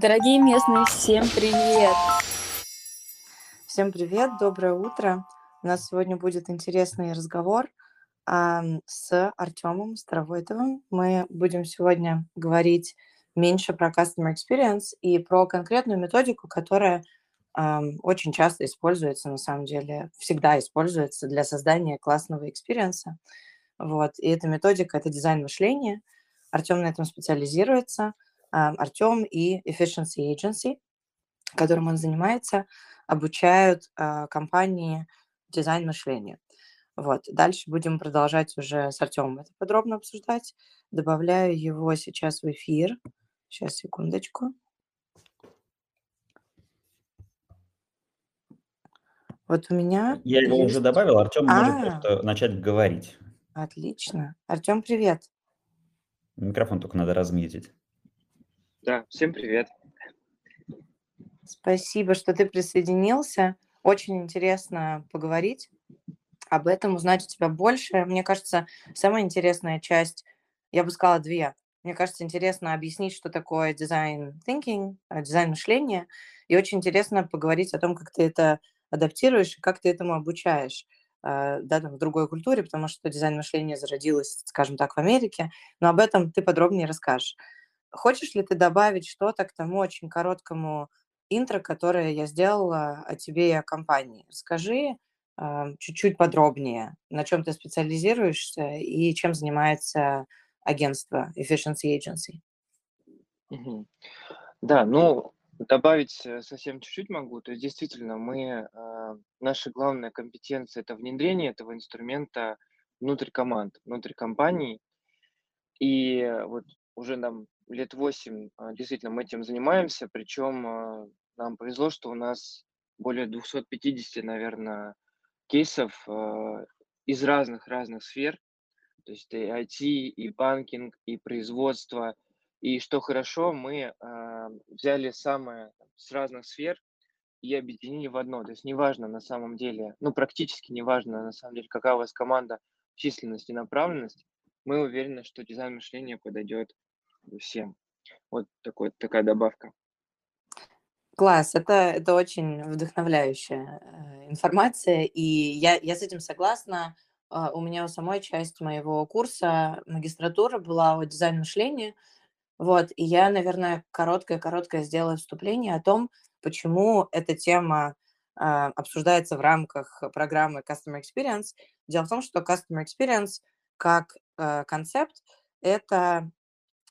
Дорогие местные, всем привет! Всем привет, доброе утро. У нас сегодня будет интересный разговор а, с Артемом Старовойтовым. Мы будем сегодня говорить меньше про Customer Experience и про конкретную методику, которая а, очень часто используется, на самом деле, всегда используется для создания классного experience а. Вот. И эта методика – это дизайн мышления. Артем на этом специализируется. А, Артем и Efficiency Agency, которым он занимается, обучают а, компании дизайн мышления. Вот. Дальше будем продолжать уже с Артемом это подробно обсуждать. Добавляю его сейчас в эфир. Сейчас, секундочку. Вот у меня... Я его есть... уже добавил, Артем а, может просто начать говорить. Отлично. Артем, привет. Микрофон только надо разметить. Да, всем привет. Спасибо, что ты присоединился. Очень интересно поговорить об этом, узнать у тебя больше. Мне кажется, самая интересная часть, я бы сказала, две. Мне кажется, интересно объяснить, что такое дизайн thinking, э, дизайн мышления, и очень интересно поговорить о том, как ты это адаптируешь как ты этому обучаешь э, да, там, в другой культуре, потому что дизайн мышления зародилось, скажем так, в Америке, но об этом ты подробнее расскажешь. Хочешь ли ты добавить что-то к тому очень короткому интро, которое я сделала о тебе и о компании? Расскажи э, чуть-чуть подробнее, на чем ты специализируешься и чем занимается агентство Efficiency Agency. Угу. Да, ну, добавить э, совсем чуть-чуть могу. То есть, действительно, мы, э, наша главная компетенция – это внедрение этого инструмента внутрь команд, внутрь компаний. И вот уже нам лет 8 а, действительно мы этим занимаемся, причем а, нам повезло, что у нас более 250, наверное, кейсов а, из разных-разных сфер, то есть и IT, и банкинг, и производство. И что хорошо, мы взяли самое с разных сфер и объединили в одно. То есть неважно на самом деле, ну практически неважно на самом деле, какая у вас команда, численность и направленность, мы уверены, что дизайн мышления подойдет всем. Вот такой, такая добавка. Класс, это, это очень вдохновляющая э, информация, и я, я с этим согласна. А, у меня у самой часть моего курса магистратуры была о дизайне мышления, вот, и я, наверное, короткое-короткое сделаю вступление о том, почему эта тема э, обсуждается в рамках программы Customer Experience. Дело в том, что Customer Experience как э, концепт – это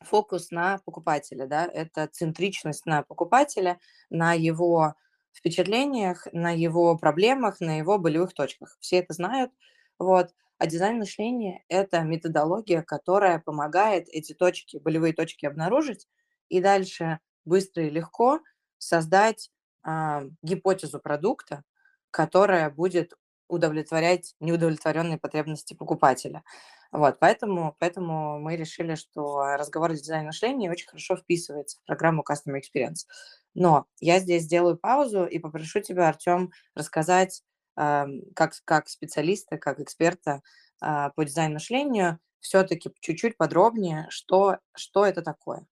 фокус на покупателя, да, это центричность на покупателя, на его впечатлениях, на его проблемах, на его болевых точках. Все это знают, вот. А дизайн мышления – это методология, которая помогает эти точки, болевые точки обнаружить и дальше быстро и легко создать а, гипотезу продукта, которая будет удовлетворять неудовлетворенные потребности покупателя. Вот, поэтому, поэтому мы решили, что разговор о дизайне мышления очень хорошо вписывается в программу Customer Experience. Но я здесь сделаю паузу и попрошу тебя, Артем, рассказать э, как, как специалиста, как эксперта э, по дизайну мышлению, все-таки чуть-чуть подробнее, что, что это такое.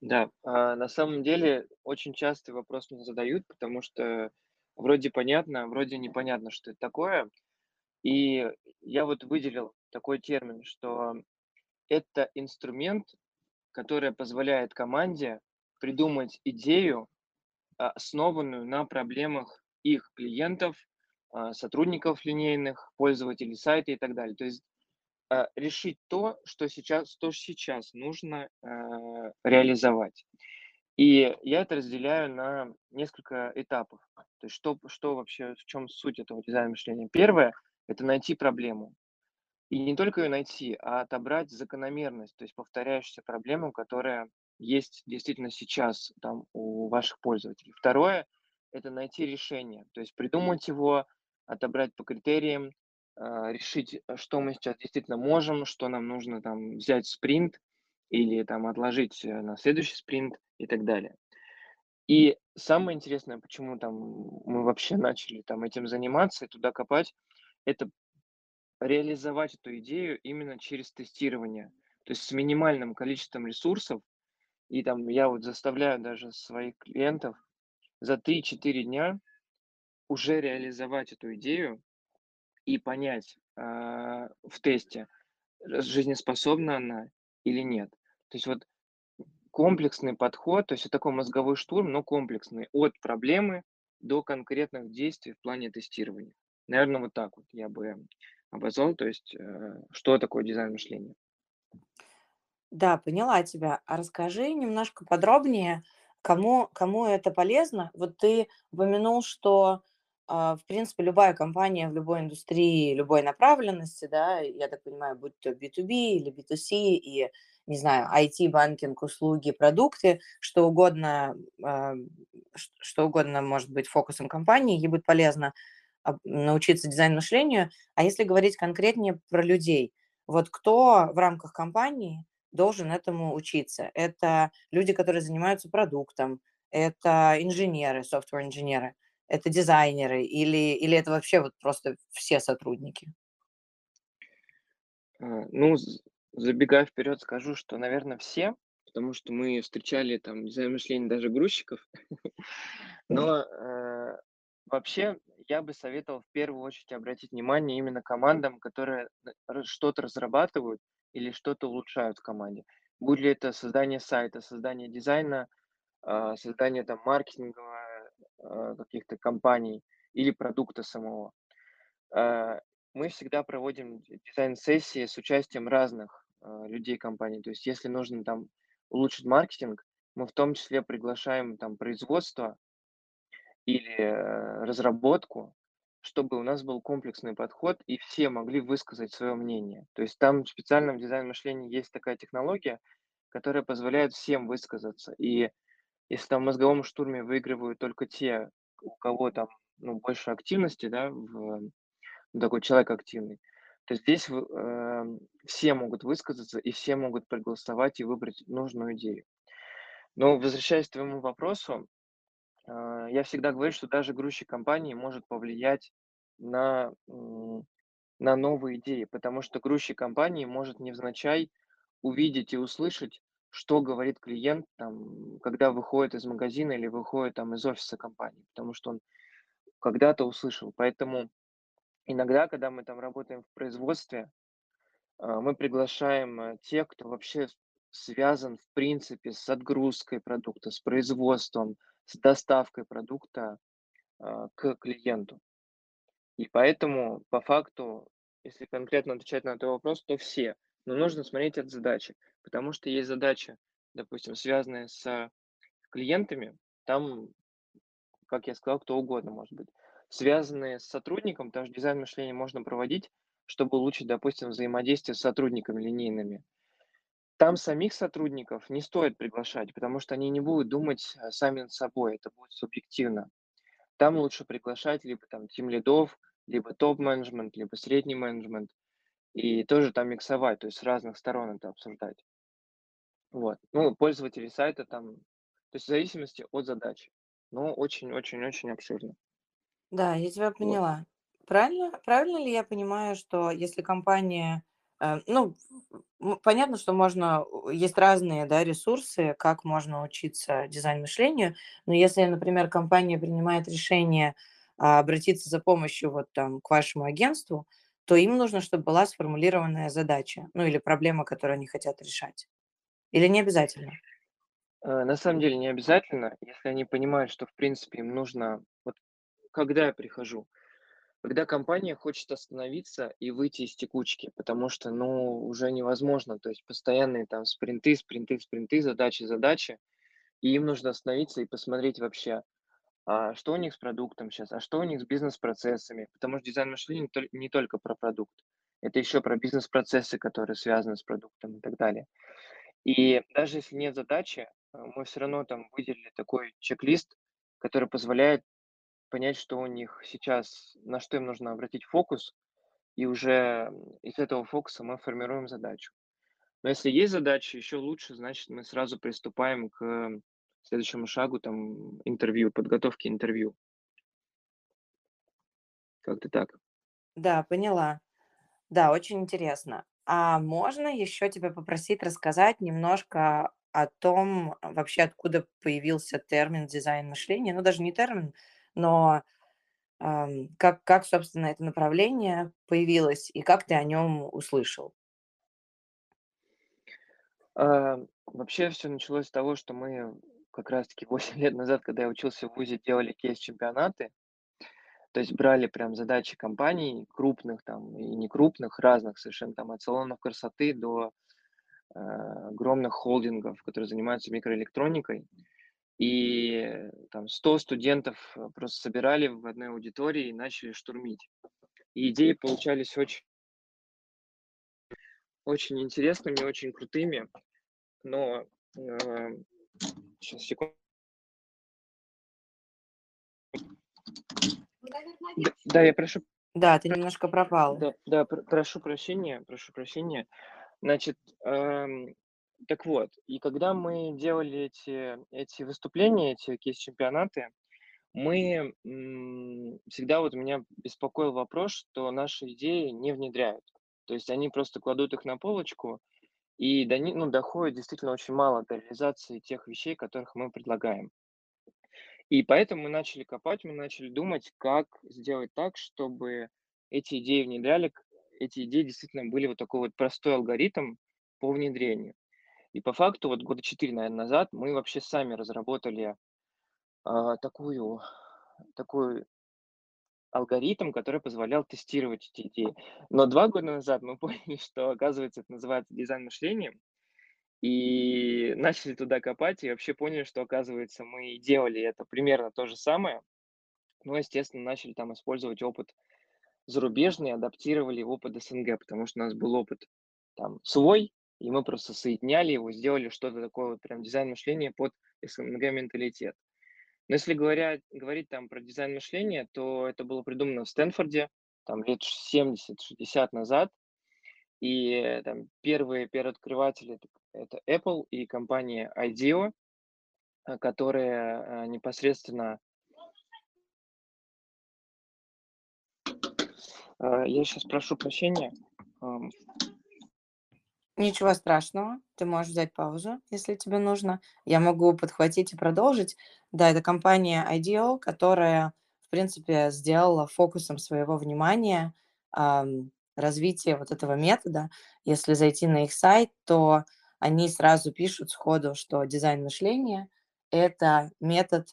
Да, а на самом деле очень частый вопрос мне задают, потому что вроде понятно, вроде непонятно, что это такое. И я вот выделил такой термин, что это инструмент, который позволяет команде придумать идею, а, основанную на проблемах их клиентов, а, сотрудников линейных, пользователей сайта и так далее. То есть а, решить то, что сейчас, что сейчас нужно реализовать. И я это разделяю на несколько этапов. То есть что, что вообще, в чем суть этого дизайна мышления? Первое – это найти проблему. И не только ее найти, а отобрать закономерность, то есть повторяющуюся проблему, которая есть действительно сейчас там у ваших пользователей. Второе – это найти решение, то есть придумать его, отобрать по критериям, а, решить, что мы сейчас действительно можем, что нам нужно там взять спринт или там отложить э, на следующий спринт и так далее. И самое интересное, почему там мы вообще начали там этим заниматься и туда копать, это реализовать эту идею именно через тестирование. То есть с минимальным количеством ресурсов И там я вот заставляю даже своих клиентов за 3-4 дня уже реализовать эту идею и понять а, в тесте, э, жизнеспособна она или нет. То есть вот комплексный подход, то есть это такой мозговой штурм, но комплексный, от проблемы до конкретных действий в плане тестирования. Наверное, вот так вот я бы обозвал, то есть э, что такое дизайн мышления. Да, поняла тебя. А расскажи немножко подробнее, кому, кому это полезно. Вот ты упомянул, что, а, в принципе, любая компания в любой индустрии, любой направленности, да, я так понимаю, будь то B2B или B2C, и, не знаю, IT, банкинг, услуги, продукты, что угодно, а, что угодно может быть фокусом компании, ей будет полезно научиться дизайн-мышлению. А если говорить конкретнее про людей, вот кто в рамках компании должен этому учиться. Это люди, которые занимаются продуктом, это инженеры, софтвер-инженеры, это дизайнеры или, или это вообще вот просто все сотрудники? А, Ну, забегая вперед, скажу, что, наверное, все, потому что мы встречали там дизайн мышления даже грузчиков, но э, вообще я бы советовал в первую очередь обратить внимание именно командам, которые что-то разрабатывают или что-то улучшают в команде. Будь ли это создание сайта, создание дизайна, а, создание там маркетинга а, каких-то компаний или продукта самого. А, Мы всегда проводим дизайн-сессии с участием разных людей компании. То есть, если нужно там улучшить маркетинг, мы в том числе приглашаем там производство или э, разработку, чтобы у нас был комплексный подход и все могли высказать свое мнение. То есть там в дизайн мышлении есть такая технология, которая позволяет всем высказаться. И если там в мозговом штурме выигрывают только те, у кого там ну, больше активности, да, в, ну, такой человек активный, то здесь эм, все могут высказаться и все могут проголосовать и выбрать нужную идею. Но возвращаясь к твоему вопросу, а, я всегда говорю, что даже грузчик компании может повлиять на, на новые идеи, потому что грузчик компании может невзначай увидеть и услышать, что говорит клиент, там, когда выходит из магазина или выходит там, из офиса компании, потому что он когда-то услышал. Поэтому иногда, когда мы там работаем в производстве, а, мы приглашаем э, тех, кто вообще связан в принципе с отгрузкой продукта, с производством, с доставкой продукта а, к клиенту. И поэтому, по факту, если конкретно отвечать на твой вопрос, то все. Но нужно смотреть от задачи, потому что есть задачи, допустим, связанные с клиентами, там, как я сказал, кто угодно может быть. Связанные с сотрудником, что дизайн мышления можно проводить, чтобы улучшить, допустим, взаимодействие с сотрудниками линейными. Там самих сотрудников не стоит приглашать, потому что они не будут думать э, сами над собой, это будет субъективно. Там лучше приглашать либо там тим-лидов, либо топ-менеджмент, либо средний менеджмент, и тоже там миксовать, то есть с разных сторон это обсуждать. Вот. Ну, пользователи сайта там, то есть в зависимости от задачи, но очень-очень-очень обширно. Да, я тебя Вот. поняла. Правильно, правильно ли я понимаю, что если компания, ну, м, понятно, что можно, есть разные, да, ресурсы, как можно учиться дизайн-мышлению, но если, например, компания принимает решение а, обратиться за помощью вот там к вашему агентству, то им нужно, чтобы была сформулированная задача, ну или проблема, которую они хотят решать. Или не обязательно? Э, На самом деле не обязательно, если они понимают, что в принципе им нужно, вот когда я прихожу, когда компания хочет остановиться и выйти из текучки, потому что, ну, уже невозможно, то есть постоянные там спринты, спринты, спринты, задачи, задачи, и им нужно остановиться и посмотреть вообще, а что у них с продуктом сейчас, а что у них с бизнес-процессами, потому что дизайн мышления не толь- не только про продукт, это еще про бизнес-процессы, которые связаны с продуктом и так далее. И даже если нет задачи, э, мы все равно там выделили такой чек-лист, который позволяет понять, что у них сейчас, на что им нужно обратить фокус, и уже из этого фокуса мы формируем задачу. Но если есть задача, еще лучше, значит, мы сразу приступаем к следующему шагу, там, интервью, подготовки интервью. Как-то так. Да, поняла. Да, очень интересно. А можно еще тебя попросить рассказать немножко о том, вообще откуда появился термин дизайн мышления. Ну, даже не термин, но как, как, собственно, это направление появилось и как ты о нем услышал? А, вообще все началось с того, что мы как раз-таки 8 лет назад, когда я учился в ВУЗе, делали кейс-чемпионаты. То есть брали прям задачи компаний крупных там и некрупных, разных совершенно, там от салонов красоты до э, огромных холдингов, которые занимаются микроэлектроникой. И там 100 студентов э, просто собирали в одной аудитории и начали штурмить. И идеи получались очень, очень интересными, очень крутыми, но э, сейчас секунду. Да, да, я прошу, Да, ты немножко пропал. да, да, пр- прошу прощения, прошу прощения. Значит, эм, так вот, и когда мы делали эти, эти выступления, эти кейс-чемпионаты, мы всегда вот меня беспокоил вопрос, что наши идеи не внедряют. То есть они просто кладут их на полочку, и до них, ну, доходит действительно очень мало до реализации тех вещей, которых мы предлагаем. И поэтому мы начали копать, мы начали думать, как сделать так, чтобы эти идеи внедряли, эти идеи действительно были вот такой вот простой алгоритм по внедрению. И по факту вот года четыре, наверное, назад мы вообще сами разработали а, такую, такой алгоритм, который позволял тестировать эти идеи. Но два года назад мы поняли, что, оказывается, это называется дизайн мышления, и начали туда копать, и вообще поняли, что, оказывается, мы делали это примерно то же самое, но, естественно, начали там использовать опыт зарубежный, адаптировали опыт СНГ, потому что у нас был опыт там свой, и мы просто соединяли его, сделали что-то такое вот прям дизайн мышления под СНГ менталитет. Но если говоря, говорить там про дизайн мышления, то это было придумано в Стэнфорде, там лет 70-60 назад, и там первые первооткрыватели это Apple и компания IDEO, э, которая э, непосредственно... Э, Я сейчас прошу прощения. Ничего страшного, ты можешь взять паузу, если тебе нужно. Я могу подхватить и продолжить. Да, это компания IDEO, которая, в принципе, сделала фокусом своего внимания ам, развитие вот этого метода. Если зайти на их сайт, то они сразу пишут сходу, что дизайн мышления– это метод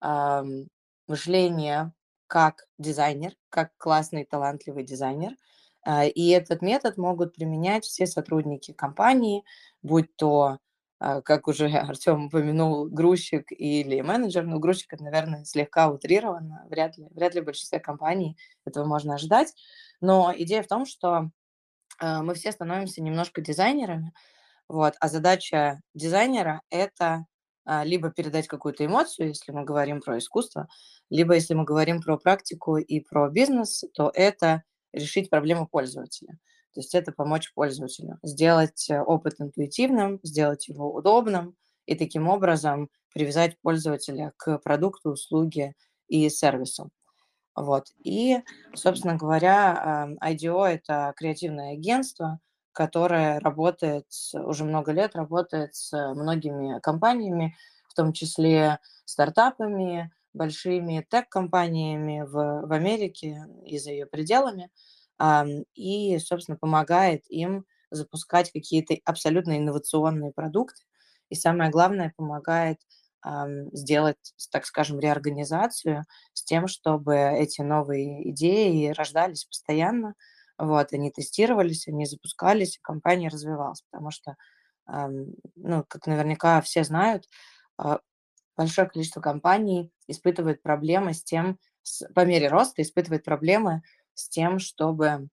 ам, мышления как дизайнер, как классный, талантливый дизайнер – и этот метод могут применять все сотрудники компании, будь то, а, как уже Артем упомянул, грузчик или менеджер. Ну, грузчик, это, наверное, слегка утрировано. Вряд ли, вряд ли в большинстве компаний этого можно ожидать. Но идея в том, что а, мы все становимся немножко дизайнерами, вот, а задача дизайнера– это либо передать какую-то эмоцию, если мы говорим про искусство, либо если мы говорим про практику и про бизнес, то это решить проблему пользователя. То есть это помочь пользователю, сделать э, опыт интуитивным, сделать его удобным и таким образом привязать пользователя к продукту, услуге и сервису. Вот. И, собственно говоря, IDEO – это креативное агентство, которое работает уже много лет, работает с многими компаниями, в том числе стартапами, большими тег-компаниями в, в Америке и за ее пределами, и, собственно, помогает им запускать какие-то абсолютно инновационные продукты. И самое главное, помогает сделать, так скажем, реорганизацию с тем, чтобы эти новые идеи рождались постоянно, вот, они тестировались, они запускались, компания развивалась, потому что, ну, как наверняка все знают, а, большое количество компаний испытывает проблемы с тем, с, по мере роста испытывает проблемы с тем, чтобы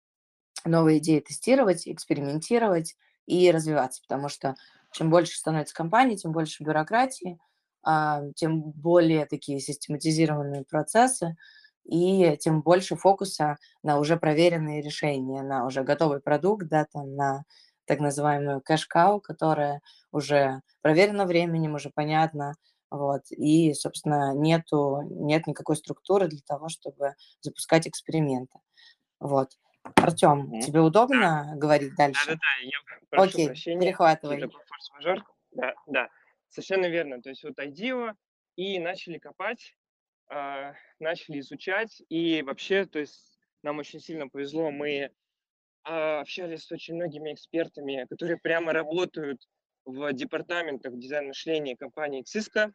новые идеи тестировать, экспериментировать и развиваться, потому что чем больше становится компаний, тем больше бюрократии, а, тем более такие систематизированные процессы, и тем больше фокуса на уже проверенные решения, на уже готовый продукт, да, там, на так называемую кэш-кау, которая уже проверена временем, уже понятно, вот, и, собственно, нету, нет никакой структуры для того, чтобы запускать эксперименты. Вот. Артем, Мгм. тебе удобно говорить дальше? Да-да-да, я прошу Окей, прощения. перехватывай. Это форс-мажор. Да, да, совершенно верно. То есть вот IDEO и начали копать, а, начали изучать, и вообще, то есть нам очень сильно повезло, мы а, общались с очень многими экспертами, которые прямо работают в департаментах дизайн мышления компании Cisco,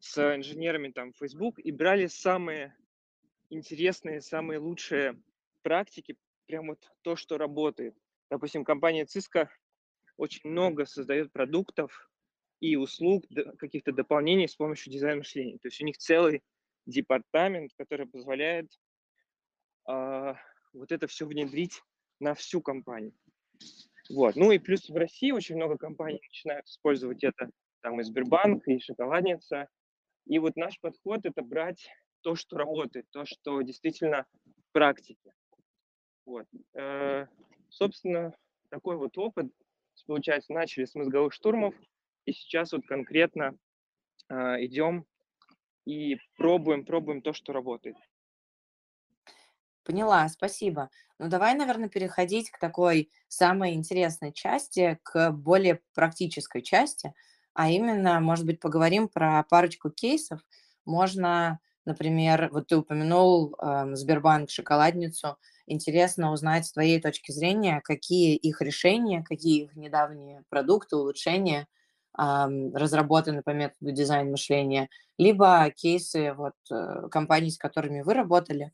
с инженерами там Facebook, и брали самые интересные, самые лучшие практики, прям вот то, что работает. Допустим, компания Cisco очень много создает продуктов и услуг, каких-то дополнений с помощью дизайна мышления. То есть у них целый департамент, который позволяет э, вот это все внедрить на всю компанию. Вот. Ну и плюс в России очень много компаний начинают использовать это. Там и Сбербанк, и Шоколадница. И вот наш подход – это брать то, что работает, то, что действительно в практике. Вот. Э, собственно, такой вот опыт. Получается, начали с мозговых штурмов, и сейчас вот конкретно э, идем и пробуем, пробуем то, что работает. Поняла, спасибо. Ну, давай, наверное, переходить к такой самой интересной части, к более практической части, а именно, может быть, поговорим про парочку кейсов. Можно, например, вот ты упомянул э, Сбербанк, шоколадницу. Интересно узнать с твоей точки зрения, какие их решения, какие их недавние продукты, улучшения – разработаны по методу дизайн мышления, либо кейсы вот, э, компаний, с которыми вы работали,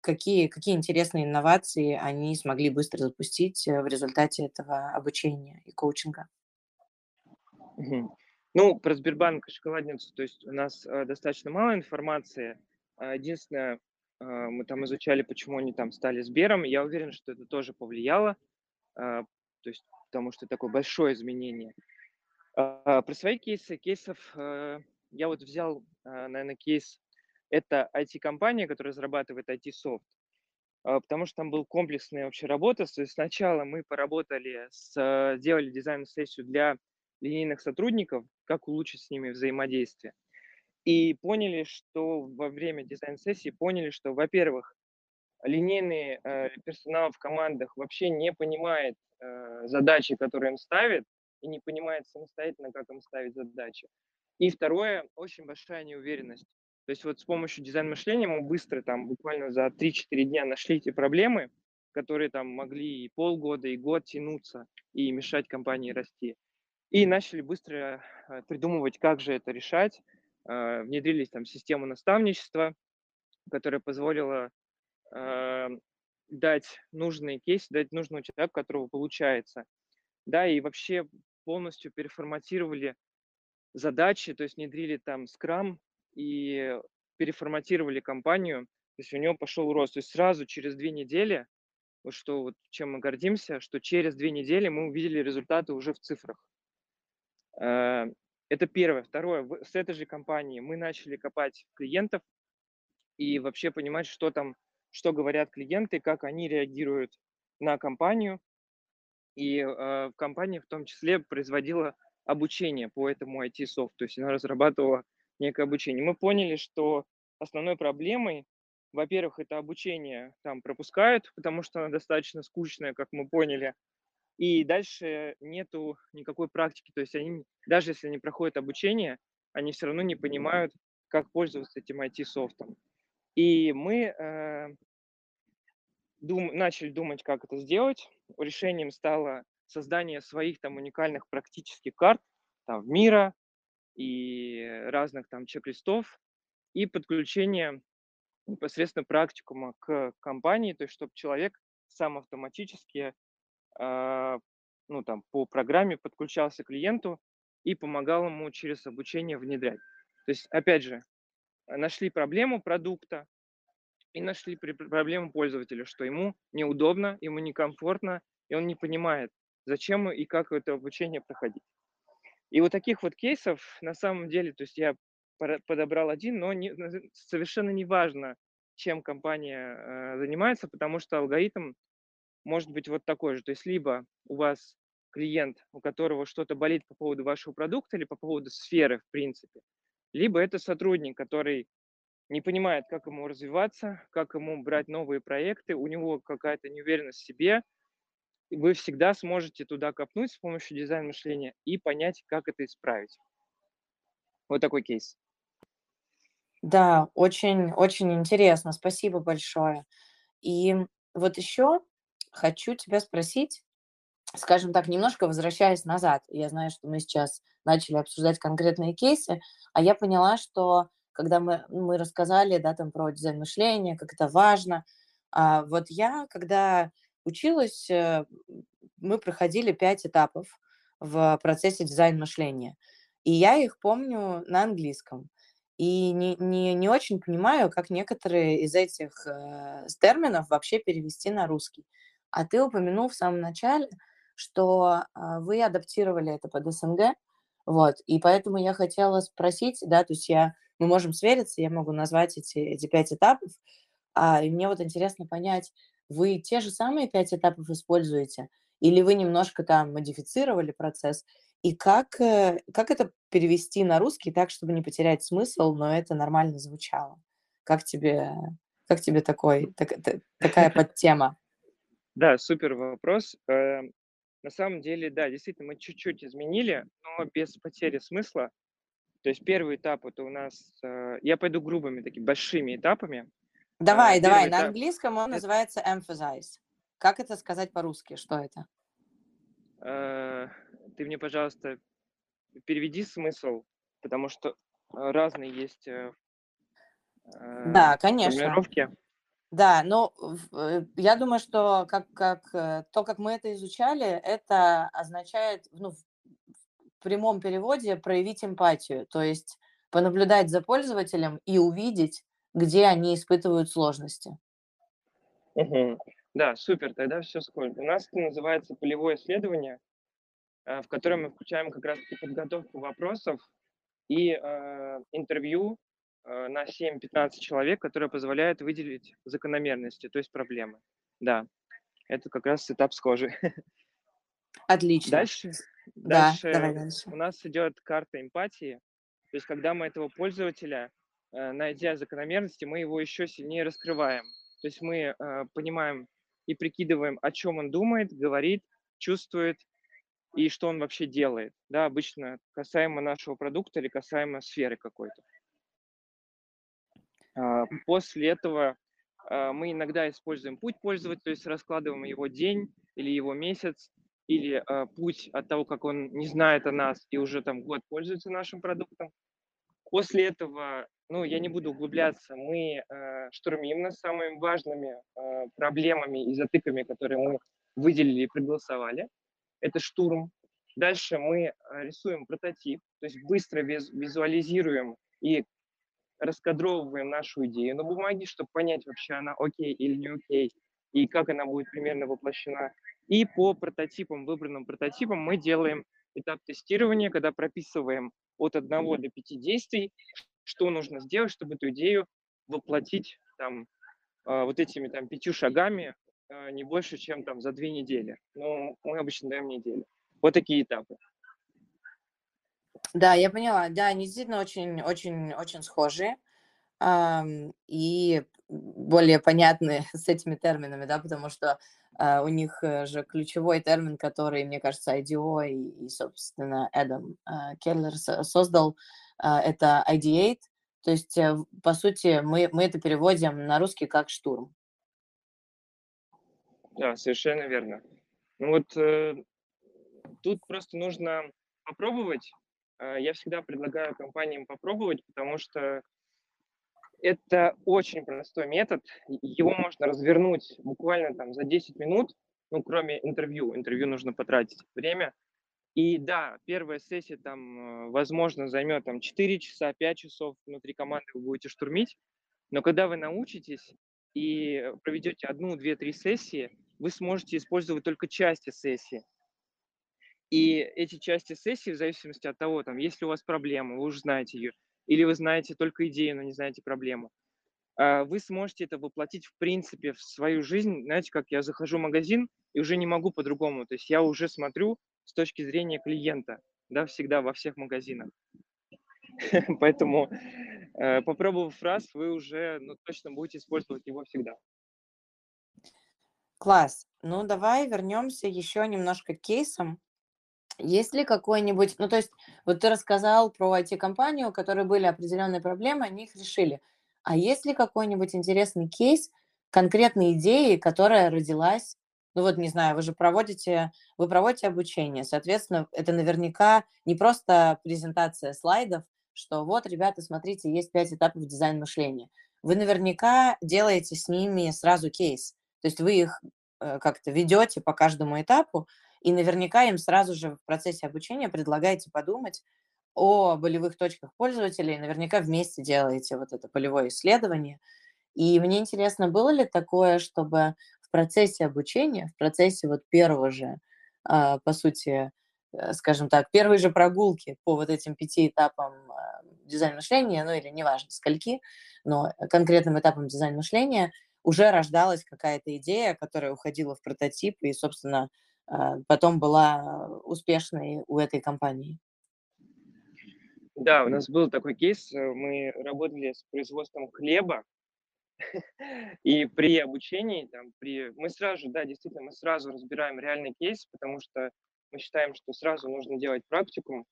какие, какие интересные инновации они смогли быстро запустить э, в результате этого обучения и коучинга. Ну, про Сбербанк и шоколадницу, то есть у нас э, достаточно мало информации. А, единственное, э, мы там изучали, почему они там стали Сбером. Я уверен, что это тоже повлияло, то есть потому что такое большое изменение. А, про свои кейсы, кейсов э, я вот взял, а, наверное, кейс, это IT-компания, которая разрабатывает IT-софт, а, потому что там был комплексная вообще работа. То есть сначала мы поработали, с, сделали дизайн-сессию для линейных сотрудников, как улучшить с ними взаимодействие. И поняли, что во время дизайн-сессии поняли, что, во-первых, линейный э, персонал в командах вообще не понимает э, задачи, которые им ставят, и не понимает самостоятельно, как им ставить задачи. И второе, очень большая неуверенность. То есть вот с помощью дизайн-мышления мы быстро, там, буквально за 3-4 дня нашли эти проблемы, которые там могли и полгода, и год тянуться, и мешать компании расти. И начали быстро э, придумывать, как же это решать. Э, внедрились там систему наставничества, которая позволила э, дать нужный кейс, дать нужного человека, которого получается. Да, и вообще полностью переформатировали задачи, то есть внедрили там Scrum и переформатировали компанию, то есть у него пошел рост. То есть сразу через две недели, вот что вот чем мы гордимся, что через две недели мы увидели результаты уже в цифрах. Э, это первое. Второе, с этой же компании мы начали копать клиентов и вообще понимать, что там, что говорят клиенты, как они реагируют на компанию, и э, компания в том числе производила обучение по этому IT-софту, то есть она разрабатывала некое обучение. Мы поняли, что основной проблемой, во-первых, это обучение там пропускают, потому что оно достаточно скучное, как мы поняли, и дальше нету никакой практики, то есть они, даже если они проходят обучение, они все равно не понимают, как пользоваться этим IT-софтом. И мы э, дум, начали думать, как это сделать. Решением стало создание своих там уникальных практических карт там, мира и разных там чек-листов и подключение непосредственно практикума к компании, то есть чтобы человек сам автоматически э, ну, там, по программе подключался к клиенту и помогал ему через обучение внедрять. То есть, опять же, нашли проблему продукта, и нашли проблему пользователя, что ему неудобно, ему некомфортно, и он не понимает, зачем и как это обучение проходить. И вот таких вот кейсов на самом деле, то есть я подобрал один, но не, совершенно не важно, чем компания э, занимается, потому что алгоритм может быть вот такой же. То есть либо у вас клиент, у которого что-то болит по поводу вашего продукта или по поводу сферы, в принципе, либо это сотрудник, который не понимает, как ему развиваться, как ему брать новые проекты, у него какая-то неуверенность в себе, вы всегда сможете туда копнуть с помощью дизайн-мышления и понять, как это исправить. Вот такой кейс. Да, очень, очень интересно. Спасибо большое. И вот еще хочу тебя спросить, скажем так, немножко возвращаясь назад. Я знаю, что мы сейчас начали обсуждать конкретные кейсы, а я поняла, что когда мы, мы рассказали, да, там про дизайн мышления, как это важно, а вот я, когда училась, э, мы проходили пять этапов в процессе дизайн мышления. И я их помню на английском. И не, не, не очень понимаю, как некоторые из этих э, терминов вообще перевести на русский. А ты упомянул в самом начале, что э, вы адаптировали это под СНГ, вот, и поэтому я хотела спросить, да, то есть я, мы можем свериться, я могу назвать эти, эти пять этапов, а, и мне вот интересно понять, вы те же самые пять этапов используете, или вы немножко там модифицировали процесс, и как, э, как это перевести на русский так, чтобы не потерять смысл, но это нормально звучало? Как тебе, как тебе такой, так, такая подтема? Да, супер вопрос. Эм, на самом деле, да, действительно, мы чуть-чуть изменили, но без потери смысла. То есть первый этап это у нас, э, я пойду грубыми такими большими этапами. Давай, э, давай, на английском он это... называется emphasize. Как это сказать по-русски? Что это? ты мне, пожалуйста, переведи смысл, потому что э, разные есть э, да, конечно. Да, но э, я думаю, что как, как, то, как мы это изучали, это означает, ну, в прямом переводе проявить эмпатию, то есть понаблюдать за пользователем и увидеть, где они испытывают сложности. Угу. Да, супер, тогда все сколько. У нас это называется полевое исследование. Э, в котором мы включаем как раз подготовку вопросов и э, интервью э, на 7-15 человек, которые позволяют выделить закономерности, то есть проблемы. Да, это как раз этап схожий. Отлично. Дальше, да, дальше, давай дальше у нас идет карта эмпатии. То есть когда мы этого пользователя, найдя закономерности, мы его еще сильнее раскрываем. То есть мы э, понимаем и прикидываем, о чем он думает, говорит, чувствует, и что он вообще делает, да, обычно касаемо нашего продукта или касаемо сферы какой-то. А, после этого а, мы иногда используем путь пользователя, то есть раскладываем его день или его месяц, или а, путь от того, как он не знает о нас и уже там год пользуется нашим продуктом. После этого, ну, я не буду углубляться, мы штурмим над самыми важными проблемами и затыками, которые мы выделили и проголосовали это штурм. Дальше мы э, рисуем прототип, то есть быстро визуализируем и раскадровываем нашу идею на бумаге, чтобы понять, вообще она окей или не окей, и как она будет примерно воплощена. И по прототипам, выбранным прототипам, мы делаем этап тестирования, когда прописываем от одного до пяти действий, что нужно сделать, чтобы эту идею воплотить там, э, вот этими там пятью шагами Э, не больше, чем там за две недели. Но мы обычно даем неделю. Вот такие этапы. Да, я поняла. Да, они действительно очень, очень, очень схожие и более понятны с этими терминами, да, потому что uh, у них э, же ключевой термин, который, мне кажется, IDO и, и собственно, Эдам uh, Келлер создал, это ideate, то есть, по сути, мы, мы это переводим на русский как штурм. Да, совершенно верно. Ну вот э, тут просто нужно попробовать. Э, я всегда предлагаю компаниям попробовать, потому что это очень простой метод. Его можно развернуть буквально там за 10 минут, ну, кроме интервью. Интервью нужно потратить время. И да, первая сессия там, э, возможно, займет там 4 часа, 5 часов внутри команды вы будете штурмить. Но когда вы научитесь и проведете одну, две, три сессии, вы сможете использовать только части сессии. И эти части сессии, в зависимости от того, там, есть ли у вас проблема, вы уже знаете ее, или вы знаете только идею, но не знаете проблему, а, вы сможете это воплотить в принципе в свою жизнь. Знаете, как я захожу в магазин и уже не могу по-другому. То есть я уже смотрю с точки зрения клиента, да, всегда во всех магазинах. Поэтому, э, попробовав раз, вы уже ну, точно будете использовать его всегда. Класс. Ну, давай вернемся еще немножко к кейсам. Есть ли какой-нибудь, ну, то есть, вот ты рассказал про IT-компанию, у которой были определенные проблемы, они их решили. А есть ли какой-нибудь интересный кейс, конкретной идеи, которая родилась, ну вот, не знаю, вы же проводите, вы проводите обучение, соответственно, это наверняка не просто презентация слайдов, что вот, ребята, смотрите, есть пять этапов дизайн мышления. Вы наверняка делаете с ними сразу кейс, то есть вы их э, как-то ведете по каждому этапу, и наверняка им сразу же в процессе обучения предлагаете подумать о болевых точках пользователей, наверняка вместе делаете вот это полевое исследование. И мне интересно, было ли такое, чтобы в процессе обучения, в процессе вот первого же, а, по сути, э, скажем так, первой же прогулки по вот этим пяти этапам а, дизайн мышления, ну или неважно скольки, но конкретным этапом дизайн мышления уже рождалась какая-то идея, которая уходила в прототип и, собственно, а, потом была успешной у этой компании. Да, у нас был такой кейс. Э, мы работали с производством хлеба, и при обучении, там, при... мы сразу, да, действительно, мы сразу разбираем реальный кейс, потому что мы считаем, что сразу нужно делать практику.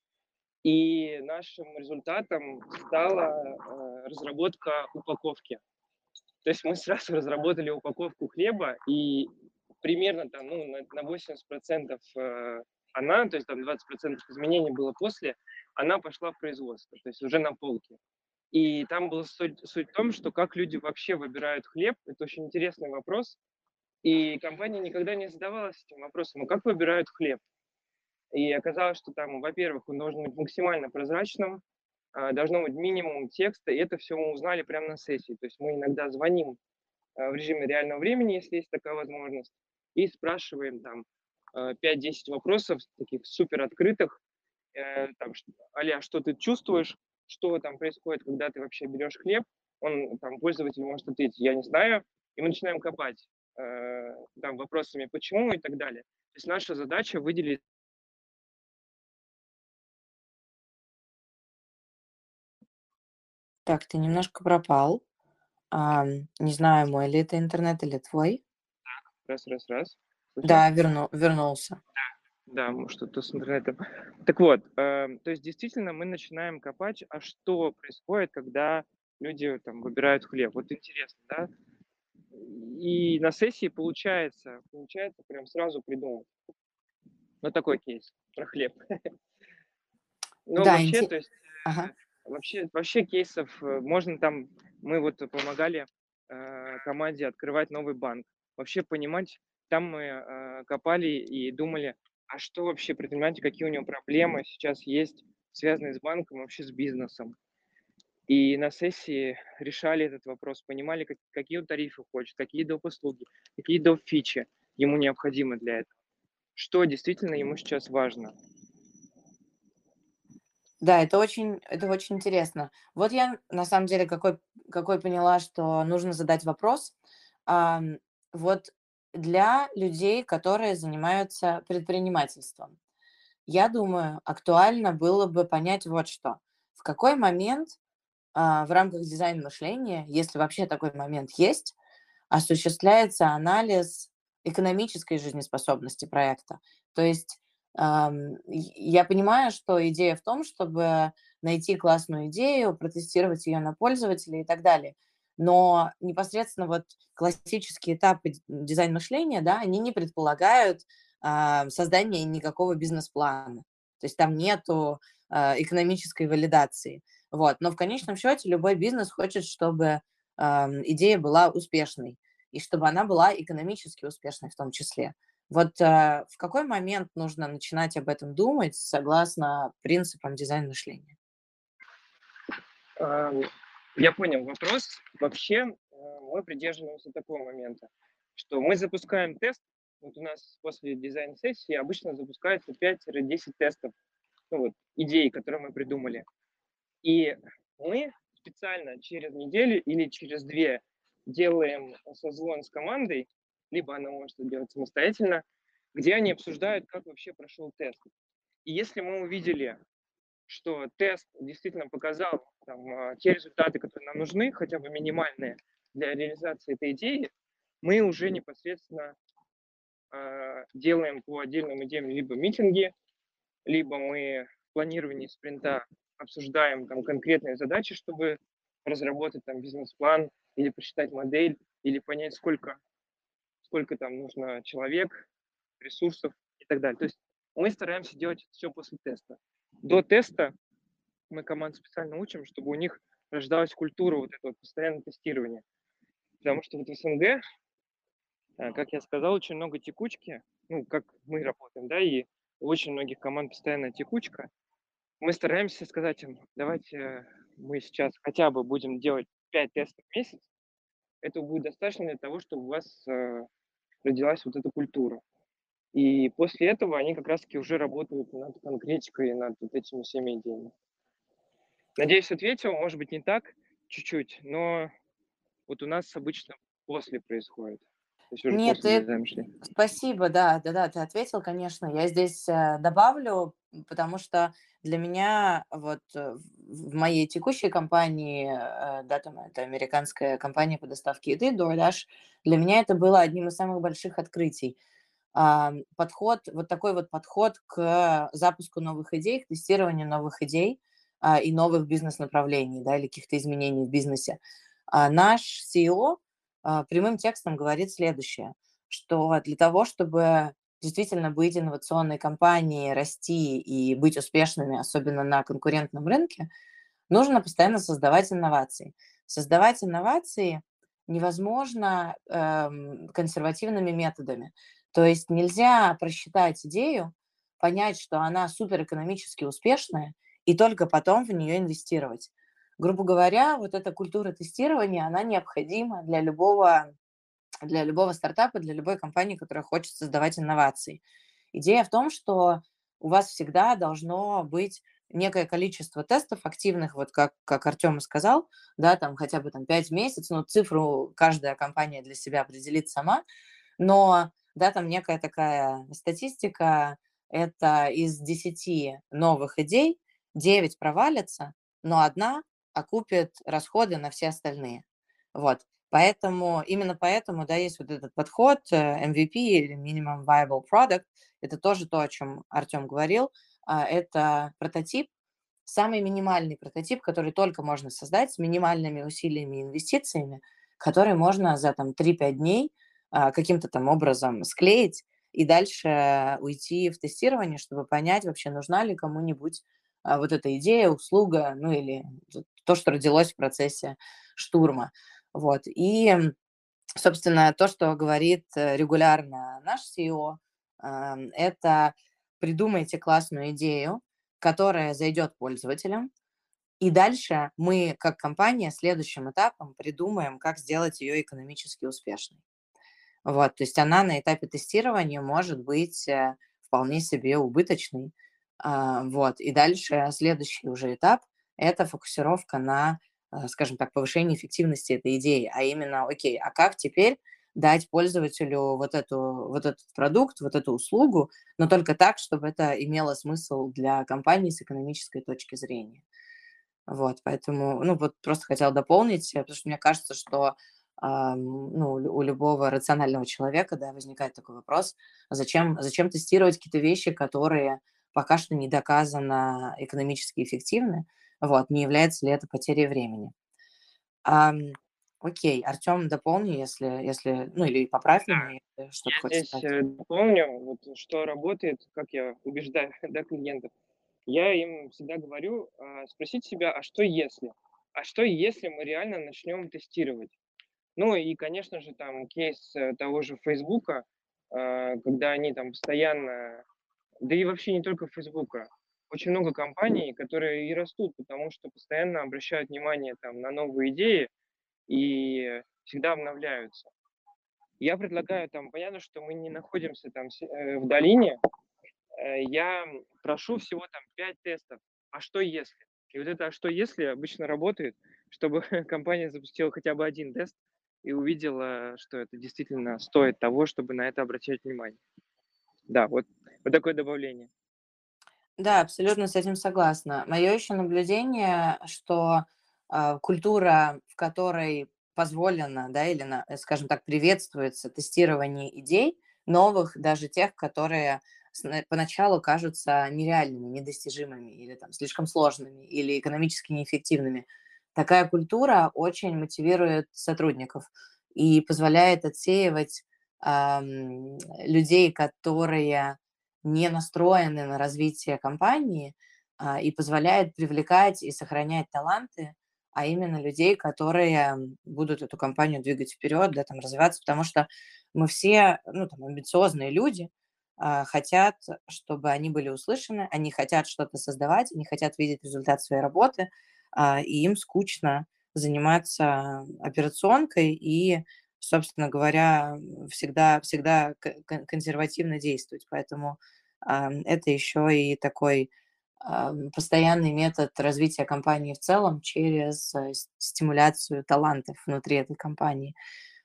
И нашим результатом стала э, разработка упаковки. То есть мы сразу разработали упаковку хлеба, и примерно там, ну, на, на 80% э, она, то есть там 20% изменений было после, она пошла в производство, то есть уже на полке. И там была суть, суть в том, что как люди вообще выбирают хлеб, это очень интересный вопрос. И компания никогда не задавалась этим вопросом, ну как выбирают хлеб? И оказалось, что там, во-первых, он должен быть максимально прозрачным, а, должно быть минимум текста, и это все мы узнали прямо на сессии. То есть мы иногда звоним а, в режиме реального времени, если есть такая возможность, и спрашиваем там 5-10 э, вопросов, таких супер открытых, э, там, а что ты чувствуешь, что там происходит, когда ты вообще берешь хлеб, он, там, пользователь может ответить, я не знаю, и мы начинаем копать э, там вопросами, почему и так далее. То есть наша задача выделить Так, ты немножко пропал. А, не знаю, мой ли это интернет или твой. Раз, раз, раз. Да, верну, вернулся. Да, что-то с интернетом. Так вот, э, то есть действительно мы начинаем копать, а что происходит, когда люди там выбирают хлеб. Вот интересно, да? И на сессии получается, получается прям сразу придумать. Ну, такой кейс про хлеб. Ну, Да, вообще, инте- то есть, Ага. э, вообще, вообще кейсов э, можно там, мы вот помогали э, команде открывать новый банк. Вообще понимать, там мы э, копали и думали, а что вообще предприниматель, какие у него проблемы сейчас есть, связанные с банком, вообще с бизнесом. И на сессии решали этот вопрос, понимали, как, какие он тарифы хочет, какие доп. услуги, какие доп. фичи ему необходимы для этого, что действительно ему сейчас важно. Да, это очень, это очень интересно. Вот я на самом деле какой, какой поняла, что нужно задать вопрос. Ам, вот для людей, которые занимаются предпринимательством, я думаю, актуально было бы понять вот что. В какой момент а, в рамках дизайн мышления, если вообще такой момент есть, осуществляется анализ экономической жизнеспособности проекта. То есть я понимаю, что идея в том, чтобы найти классную идею, протестировать ее на пользователя и так далее. Но непосредственно вот классические этапы дизайн мышления, да, они не предполагают э, создание никакого бизнес-плана. То есть там нету э, экономической валидации. Вот. Но в конечном счете любой бизнес хочет, чтобы э, идея была успешной и чтобы она была экономически успешной в том числе. Вот э, в какой момент нужно начинать об этом думать согласно принципам дизайн мышления? Я понял вопрос. Вообще э, мы придерживаемся такого момента, что мы запускаем тест. Вот у нас после дизайн-сессии обычно запускается 5-10 тестов, ну вот, идей, которые мы придумали. И мы специально через неделю или через две делаем созвон с командой, либо она может это делать самостоятельно, где они обсуждают, как вообще прошел тест. И если мы увидели, что тест действительно показал там, а, те результаты, которые нам нужны, хотя бы минимальные для реализации этой идеи, мы уже непосредственно э, делаем по отдельным идеям либо митинги, либо мы в планировании спринта обсуждаем там конкретные задачи, чтобы разработать там бизнес-план или посчитать модель, или понять, сколько, сколько там нужно человек, ресурсов и так далее. То есть мы стараемся делать все после теста. До теста мы команд специально учим, чтобы у них рождалась культура вот этого постоянного тестирования. Потому что вот в СНГ, э, как я сказал, очень много текучки, ну, как мы работаем, да, и у очень многих команд постоянная текучка. Мы стараемся сказать им, давайте мы сейчас хотя бы будем делать 5 тестов в месяц, этого будет достаточно для того, чтобы у вас э, родилась вот эта культура. И после этого они как раз-таки уже работают над конкретикой, над вот этими всеми идеями. Надеюсь, ответил, может быть, не так чуть-чуть, но вот у нас обычно после происходит. Нет, ты... замешли. спасибо, да, да, да, ты ответил, конечно. Я здесь э, добавлю, потому что для меня вот э, в моей текущей компании, э, да, там это американская компания по доставке еды, DoorDash, для меня это было одним из самых больших открытий. А, Подход, вот такой вот подход к запуску новых идей, к тестированию новых идей а, и новых бизнес-направлений, да, или каких-то изменений в бизнесе. А Наш CEO прямым текстом говорит следующее, что для того, чтобы действительно быть инновационной компанией, расти и быть успешными, особенно на конкурентном рынке, нужно постоянно создавать инновации. Создавать инновации невозможно эм, консервативными методами. То есть нельзя просчитать идею, понять, что она суперэкономически успешная, и только потом в нее инвестировать. Грубо говоря, вот эта культура тестирования, она необходима для любого для любого стартапа, для любой компании, которая хочет создавать инновации. Идея в том, что у вас всегда должно быть некое количество тестов активных, вот как, как Артем сказал, да, там хотя бы там 5 месяцев, ну, цифру каждая компания для себя определит сама, но, да, там некая такая статистика, это из 10 новых идей 9 провалятся, но одна окупит расходы на все остальные. Вот. Поэтому, именно поэтому, да, есть вот этот подход э, MVP или Minimum Viable Product. Это тоже то, о чем Артем говорил. А, это прототип, самый минимальный прототип, который только можно создать с минимальными усилиями и инвестициями, который можно за там 3-5 дней каким-то там образом склеить и дальше уйти в тестирование, чтобы понять вообще, нужна ли кому-нибудь а, вот эта идея, услуга, ну или то, что родилось в процессе штурма. Вот. И, собственно, то, что говорит э, регулярно наш CEO, это придумайте классную идею, которая зайдет пользователям, и дальше мы, как компания, следующим этапом придумаем, как сделать ее экономически успешной. Вот, то есть она на этапе тестирования может быть э, вполне себе убыточной. А, вот, и дальше следующий уже этап – это фокусировка на Э, скажем так, повышение эффективности этой идеи, а именно, окей, а как теперь дать пользователю вот, эту, вот этот продукт, вот эту услугу, но только так, чтобы это имело смысл для компании с экономической точки зрения. Вот, поэтому, ну, вот просто хотела дополнить, потому что мне кажется, что э, ну, у любого рационального человека, да, возникает такой вопрос, зачем, зачем тестировать какие-то вещи, которые пока что не доказано экономически эффективны, вот, не является ли это потерей времени. Ам, окей, Артем, дополни, если, если, ну или поправь Да, меня, если что-то я здесь сказать. э, дополню, вот, что работает, как я убеждаю да, клиентов. Я им всегда говорю, а, спросить себя, а что если? А что если мы реально начнем тестировать? Ну и, конечно же, там кейс э, того же Фейсбука, а, когда они там постоянно, да и вообще не только Фейсбука, очень много компаний, которые и растут, потому что постоянно обращают внимание там, на новые идеи и всегда обновляются. Я предлагаю там, понятно, что мы не находимся там э, в долине, э, я прошу всего там 5 тестов. А что если? И вот это «а что если» обычно работает, чтобы компания запустила хотя бы один тест и увидела, что это действительно стоит того, чтобы на это обращать внимание. Да, вот, вот такое добавление. Да, абсолютно с этим согласна. Мое еще наблюдение, что э, культура, в которой позволено, да, или, на, скажем так, приветствуется тестирование идей, новых, даже тех, которые поначалу кажутся нереальными, недостижимыми или там слишком сложными или экономически неэффективными. Такая культура очень мотивирует сотрудников и позволяет отсеивать эм, людей, которые не настроены на развитие компании, э, и позволяет привлекать и сохранять таланты, а именно людей, которые будут эту компанию двигать вперед, да, там, развиваться, потому что мы все, ну, там, амбициозные люди, э, хотят, чтобы они были услышаны, они хотят что-то создавать, они хотят видеть результат своей работы, э, и им скучно заниматься операционкой и собственно говоря, всегда, всегда консервативно действовать. Поэтому это еще и такой постоянный метод развития компании в целом через э, стимуляцию талантов внутри этой компании.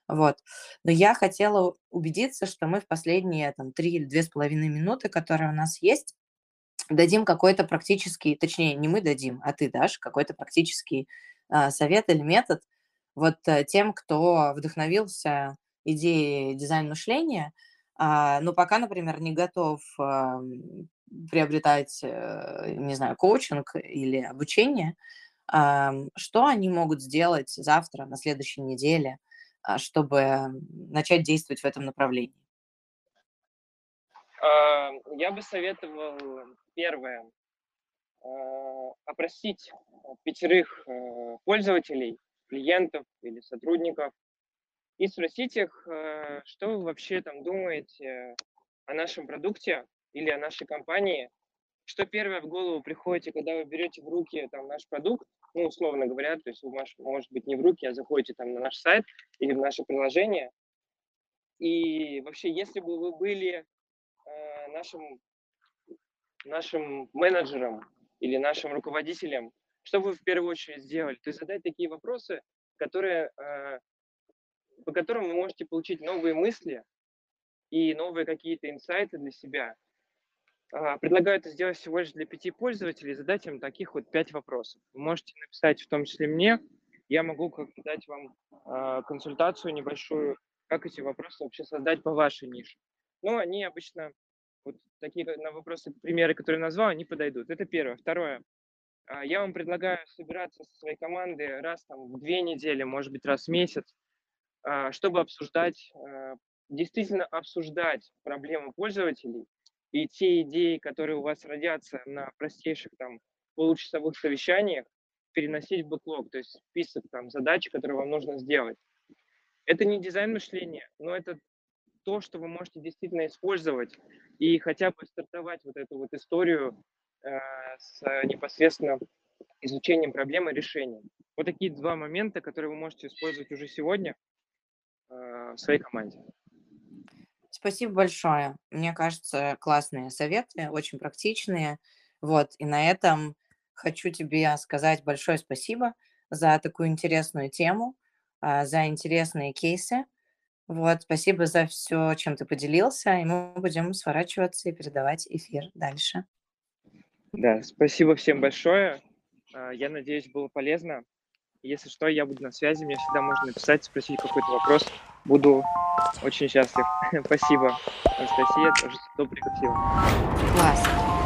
Вот. Но я хотела убедиться, что мы в последние там, три или две с половиной минуты, которые у нас есть, дадим какой-то практический, точнее, не мы дадим, а ты дашь какой-то практический а, совет или метод, вот э, тем, кто вдохновился идеей дизайн-мышления, а, но пока, например, не готов приобретать, э, не знаю, коучинг или обучение, что они могут сделать завтра, на следующей неделе, а, чтобы начать действовать в этом направлении? А, я бы советовал первое опросить пятерых э, пользователей, клиентов или сотрудников и спросить их, э, что вы вообще там думаете о нашем продукте или о нашей компании, что первое в голову приходит, когда вы берете в руки там наш продукт, ну, условно говоря, то есть вы, может быть, не в руки, а заходите там на наш сайт или в наше приложение. И вообще, если бы вы были э, нашим, нашим менеджером или нашим руководителем, что вы в первую очередь сделали? То есть задать такие вопросы, которые, э, по которым вы можете получить новые мысли и новые какие-то инсайты для себя. Э, предлагаю это сделать всего лишь для пяти пользователей, задать им таких вот пять вопросов. Вы можете написать в том числе мне, я могу как-то дать вам э, консультацию небольшую, как эти вопросы вообще создать по вашей нише. Но они обычно, вот такие на вопросы, примеры, которые назвал, они подойдут. Это первое. Второе. А, я вам предлагаю собираться со своей командой раз там, в две недели, может быть, раз в месяц, а, чтобы обсуждать, а, действительно обсуждать проблемы пользователей и те идеи, которые у вас родятся на простейших там получасовых совещаниях, переносить в бэклог, то есть список там задач, которые вам нужно сделать. Это не дизайн мышления, но это то, что вы можете действительно использовать и хотя бы стартовать вот эту вот историю Э, с непосредственно изучением проблемы и решением. Вот такие два момента, которые вы можете использовать уже сегодня э, в своей команде. Спасибо большое. Мне кажется, классные советы, очень практичные. Вот, и на этом хочу тебе сказать большое спасибо за такую интересную тему, э, за интересные кейсы. Вот, спасибо за все, чем ты поделился, и мы будем сворачиваться и передавать эфир дальше. Да, спасибо всем большое. А, я надеюсь, было полезно. Если что, я буду на связи. Мне всегда можно написать, спросить какой-то вопрос. Буду очень счастлив. Спасибо, Анастасия, тоже доброго всего. Класс.